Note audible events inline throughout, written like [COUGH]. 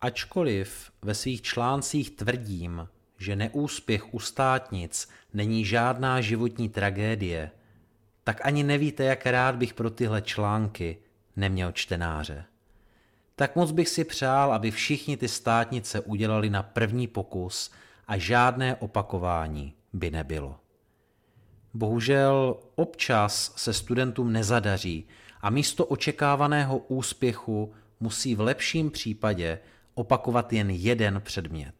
Ačkoliv ve svých článcích tvrdím, že neúspěch u státnic není žádná životní tragédie, tak ani nevíte, jak rád bych pro tyhle články neměl čtenáře. Tak moc bych si přál, aby všichni ty státnice udělali na první pokus a žádné opakování by nebylo. Bohužel občas se studentům nezadaří a místo očekávaného úspěchu musí v lepším případě opakovat jen jeden předmět.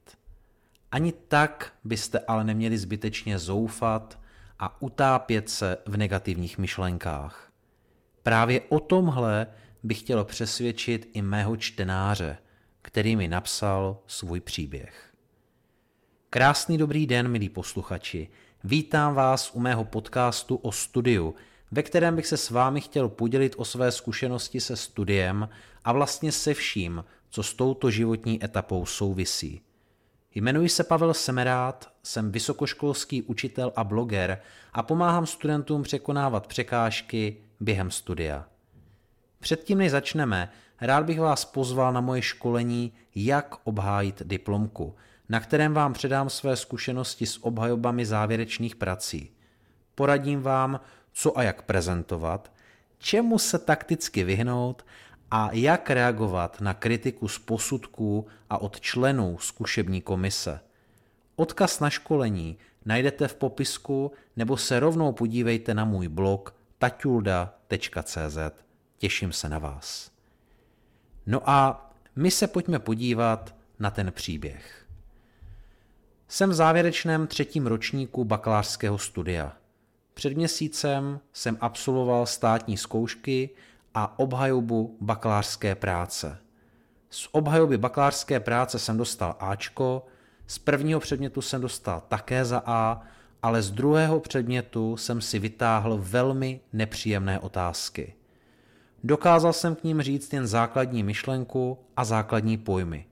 Ani tak byste ale neměli zbytečně zoufat a utápět se v negativních myšlenkách. Právě o tomhle bych chtěl přesvědčit i mého čtenáře, který mi napsal svůj příběh. Krásný dobrý den, milí posluchači. Vítám vás u mého podcastu o studiu, ve kterém bych se s vámi chtěl podělit o své zkušenosti se studiem a vlastně se vším, co s touto životní etapou souvisí. Jmenuji se Pavel Semerát, jsem vysokoškolský učitel a bloger a pomáhám studentům překonávat překážky během studia. Předtím, než začneme, rád bych vás pozval na moje školení Jak obhájit diplomku, na kterém vám předám své zkušenosti s obhajobami závěrečných prací. Poradím vám, co a jak prezentovat, čemu se takticky vyhnout a jak reagovat na kritiku z posudků a od členů zkušební komise. Odkaz na školení najdete v popisku nebo se rovnou podívejte na můj blog taťulda.cz. Těším se na vás. No a my se pojďme podívat na ten příběh. Jsem v závěrečném třetím ročníku bakalářského studia. Před měsícem jsem absolvoval státní zkoušky a obhajobu bakalářské práce. Z obhajoby bakalářské práce jsem dostal Ačko, z prvního předmětu jsem dostal také za A, ale z druhého předmětu jsem si vytáhl velmi nepříjemné otázky. Dokázal jsem k ním říct jen základní myšlenku a základní pojmy.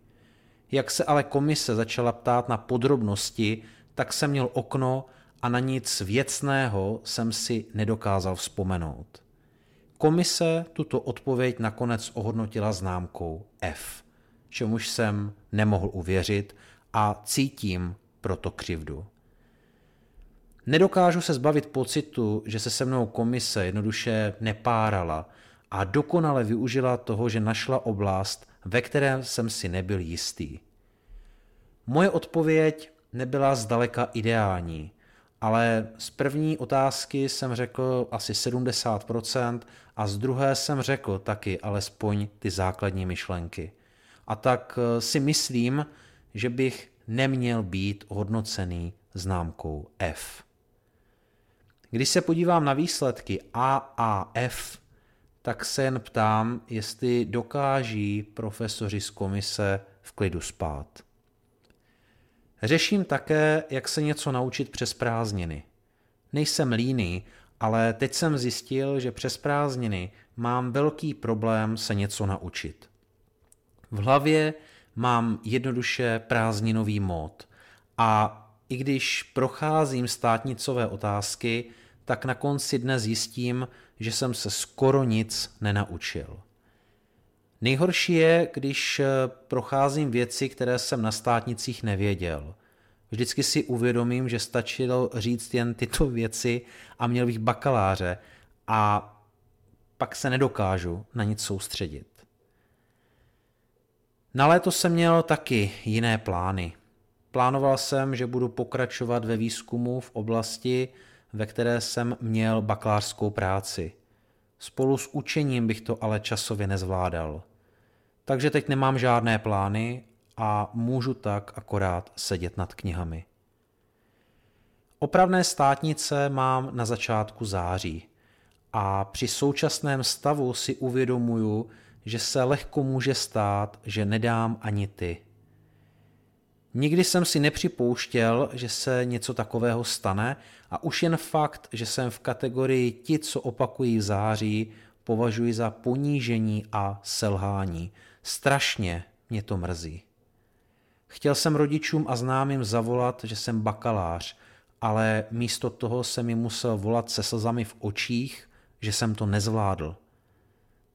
Jak se ale komise začala ptát na podrobnosti, tak jsem měl okno a na nic věcného jsem si nedokázal vzpomenout. Komise tuto odpověď nakonec ohodnotila známkou F, čemuž jsem nemohl uvěřit a cítím proto křivdu. Nedokážu se zbavit pocitu, že se se mnou komise jednoduše nepárala a dokonale využila toho, že našla oblast, ve které jsem si nebyl jistý. Moje odpověď nebyla zdaleka ideální, ale z první otázky jsem řekl asi 70% a z druhé jsem řekl taky alespoň ty základní myšlenky. A tak eh, si myslím, že bych neměl být hodnocený známkou F. Když se podívám na výsledky A a F, tak se jen ptám, jestli dokáží profesoři z komise v klidu spát. Řeším také, jak se něco naučit přes prázdniny. Nejsem líný, ale teď jsem zjistil, že přes prázdniny mám velký problém se něco naučit. V hlavě mám jednoduše prázdninový mód a i když procházím státnicové otázky, tak na konci dne zjistím, že jsem se skoro nic nenaučil. Nejhorší je, když eh, procházím věci, které jsem na státnicích nevěděl. Vždycky si uvědomím, že stačilo říct jen tyto [LAUGHS] věci a měl bych bakaláře a pak se nedokážu na nic soustředit. Na léto jsem měl taky jiné plány. Plánoval jsem, že budu pokračovat ve výzkumu v oblasti, ve které jsem měl bakalářskou práci. Spolu s učením bych to ale časově nezvládal. Takže teď nemám žádné plány a můžu tak akorát sedět nad knihami. Opravné státnice mám na začátku září a při současném stavu si uvědomuju, že se lehko může stát, že nedám ani ty. Nikdy jsem si nepřipouštěl, že se něco takového stane a už jen fakt, že jsem v kategorii ti, co opakují v září, považuji za ponížení a selhání. Strašně mě to mrzí. Chtěl jsem rodičům a známým zavolat, že jsem bakalář, ale místo toho jsem mi musel volat se slzami v očích, že jsem to nezvládl.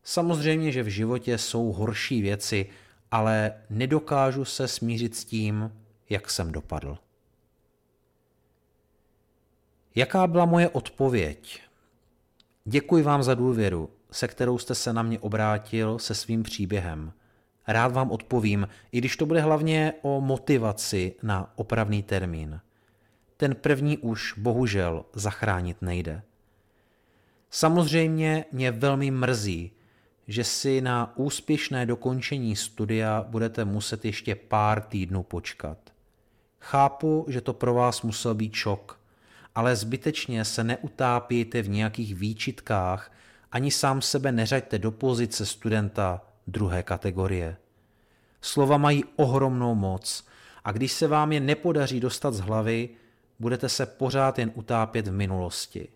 Samozřejmě, že v životě jsou horší věci ale nedokážu se smířit s tím, jak jsem dopadl. Jaká byla moje odpověď? Děkuji vám za důvěru, se kterou jste se na mě obrátil se svým příběhem. Rád vám odpovím, i když to bude hlavně o motivaci na opravný termín. Ten první už bohužel zachránit nejde. Samozřejmě mě velmi mrzí, že si na úspěšné dokončení studia budete muset ještě pár týdnů počkat. Chápu, že to pro vás musel být šok, ale zbytečně se neutápějte v nějakých výčitkách, ani sám sebe neřaďte do pozice studenta druhé kategorie. Slova mají ohromnou moc a když se vám je nepodaří dostat z hlavy, budete se pořád jen utápět v minulosti.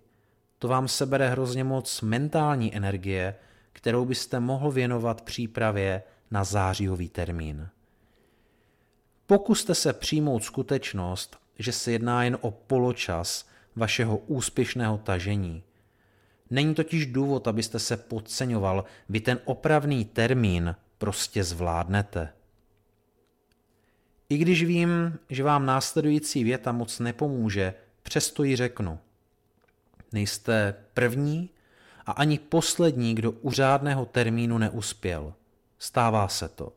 To vám sebere hrozně moc mentální energie, kterou byste mohl věnovat přípravě na zářijový termín. Pokuste se přijmout skutečnost, že se jedná jen o poločas vašeho úspěšného tažení. Není totiž důvod, abyste se podceňoval, vy ten opravný termín prostě zvládnete. I když vím, že vám následující věta moc nepomůže, přesto ji řeknu. Nejste první a ani poslední, kdo u řádného termínu neuspěl. Stává se to.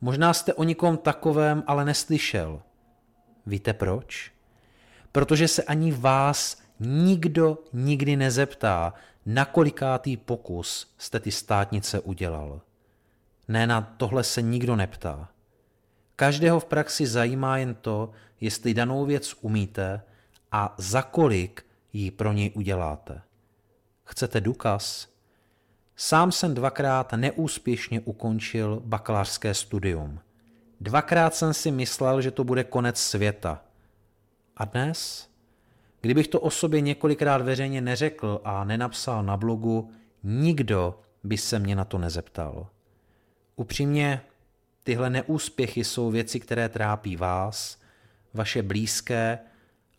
Možná jste o nikom takovém ale neslyšel. Víte proč? Protože se ani vás nikdo nikdy nezeptá, na kolikátý pokus jste ty státnice udělal. Ne, na tohle se nikdo neptá. Každého v praxi zajímá jen to, jestli danou věc umíte a za kolik ji pro něj uděláte. Chcete důkaz? Sám jsem dvakrát neúspěšně ukončil bakalářské studium. Dvakrát jsem si myslel, že to bude konec světa. A dnes? Kdybych to o sobě několikrát veřejně neřekl a nenapsal na blogu, nikdo by se mě na to nezeptal. Upřímně, tyhle neúspěchy jsou věci, které trápí vás, vaše blízké,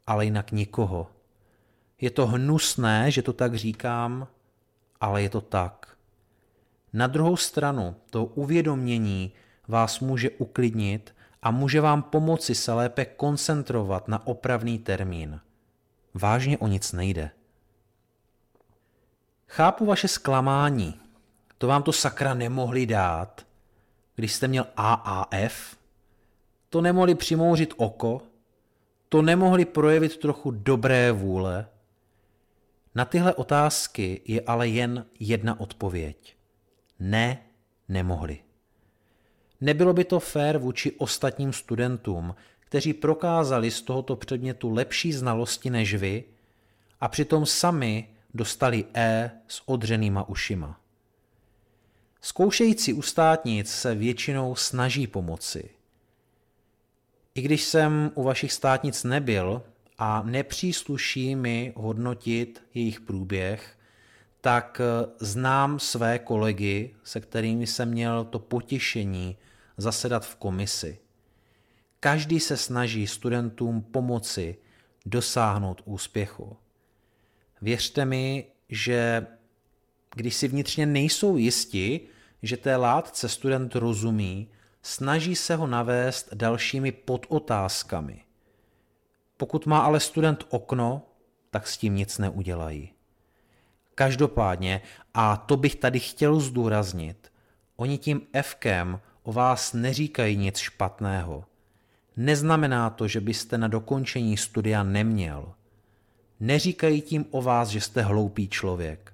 ale jinak nikoho. Je to hnusné, že to tak říkám, ale je to tak. Na druhou stranu, to uvědomění vás může uklidnit a může vám pomoci se lépe koncentrovat na opravný termín. Vážně o nic nejde. Chápu vaše zklamání. To vám to sakra nemohli dát, když jste měl AAF. To nemohli přimouřit oko, to nemohli projevit trochu dobré vůle, na tyhle otázky je ale jen jedna odpověď. Ne, nemohli. Nebylo by to fér vůči ostatním studentům, kteří prokázali z tohoto předmětu lepší znalosti než vy a přitom sami dostali E s odřenýma ušima. Zkoušející u státnic se většinou snaží pomoci. I když jsem u vašich státnic nebyl, a nepřísluší mi hodnotit jejich průběh, tak eh, znám své kolegy, se kterými jsem měl to potěšení zasedat v komisi. Každý se snaží studentům pomoci dosáhnout úspěchu. Věřte mi, že když si vnitřně nejsou jisti, že té látce student rozumí, snaží se ho navést dalšími podotázkami – pokud má ale student okno, tak s tím nic neudělají. Každopádně, a to bych tady chtěl zdůraznit, oni tím Fkem o vás neříkají nic špatného. Neznamená to, že byste na dokončení studia neměl. Neříkají tím o vás, že jste hloupý člověk.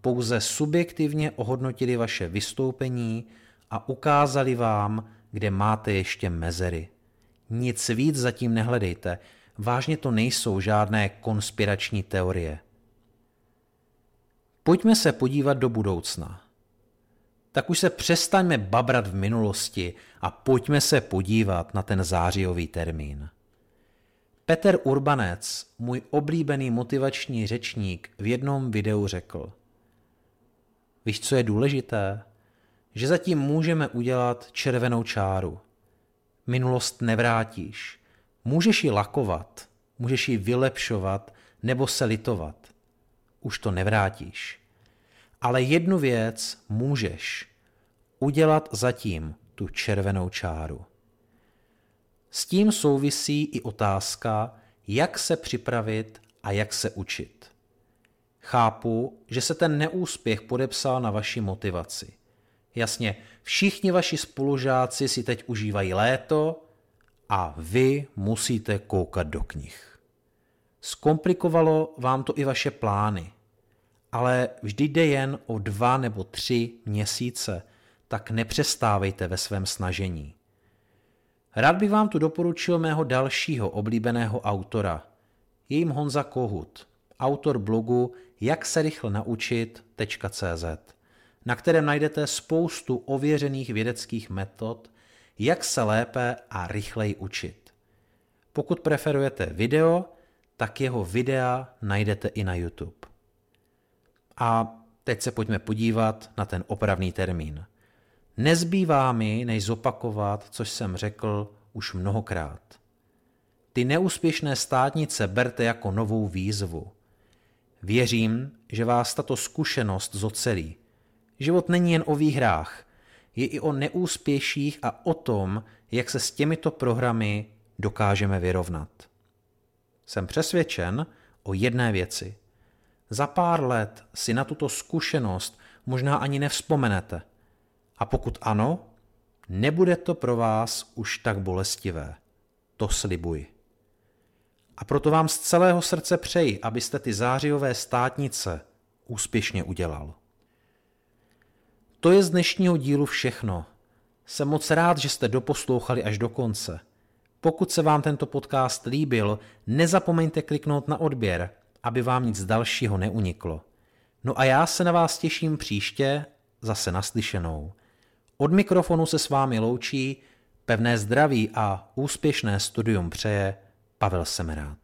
Pouze subjektivně ohodnotili vaše vystoupení a ukázali vám, kde máte ještě mezery. Nic víc zatím nehledejte, vážně to nejsou žádné konspirační teorie. Pojďme se podívat do budoucna. Tak už se přestaňme babrat v minulosti a pojďme se podívat na ten zářijový termín. Peter Urbanec, můj oblíbený motivační řečník, v jednom videu řekl Víš, co je důležité? Že zatím můžeme udělat červenou čáru. Minulost nevrátíš, Můžeš ji lakovat, můžeš ji vylepšovat nebo se litovat. Už to nevrátíš. Ale jednu věc můžeš. Udělat zatím tu červenou čáru. S tím souvisí i otázka, jak se připravit a jak se učit. Chápu, že se ten neúspěch podepsal na vaši motivaci. Jasně, všichni vaši spolužáci si teď užívají léto a vy musíte koukat do knih. Zkomplikovalo vám to i vaše plány, ale vždy jde jen o dva nebo tři měsíce, tak nepřestávejte ve svém snažení. Rád bych vám tu doporučil mého dalšího oblíbeného autora. Je jim Honza Kohut, autor blogu jak se rychle naučit.cz, na kterém najdete spoustu ověřených vědeckých metod, jak se lépe a rychleji učit. Pokud preferujete video, tak jeho videa najdete i na YouTube. A teď se pojďme podívat na ten opravný termín. Nezbývá mi, než zopakovat, což jsem řekl už mnohokrát. Ty neúspěšné státnice berte jako novou výzvu. Věřím, že vás tato zkušenost zocelí. Život není jen o výhrách, je i o neúspěších a o tom, jak se s těmito programy dokážeme vyrovnat. Jsem přesvědčen o jedné věci. Za pár let si na tuto zkušenost možná ani nevzpomenete – a pokud ano, nebude to pro vás už tak bolestivé. To slibuji. A proto vám z celého srdce přeji, abyste ty zářijové státnice úspěšně udělal. To je z dnešního dílu všechno. Jsem moc rád, že jste doposlouchali až do konce. Pokud se vám tento podcast líbil, nezapomeňte kliknout na odběr, aby vám nic dalšího neuniklo. No a já se na vás těším příště zase naslyšenou. Od mikrofonu se s vámi loučí, pevné zdraví a úspěšné studium přeje Pavel Semerát.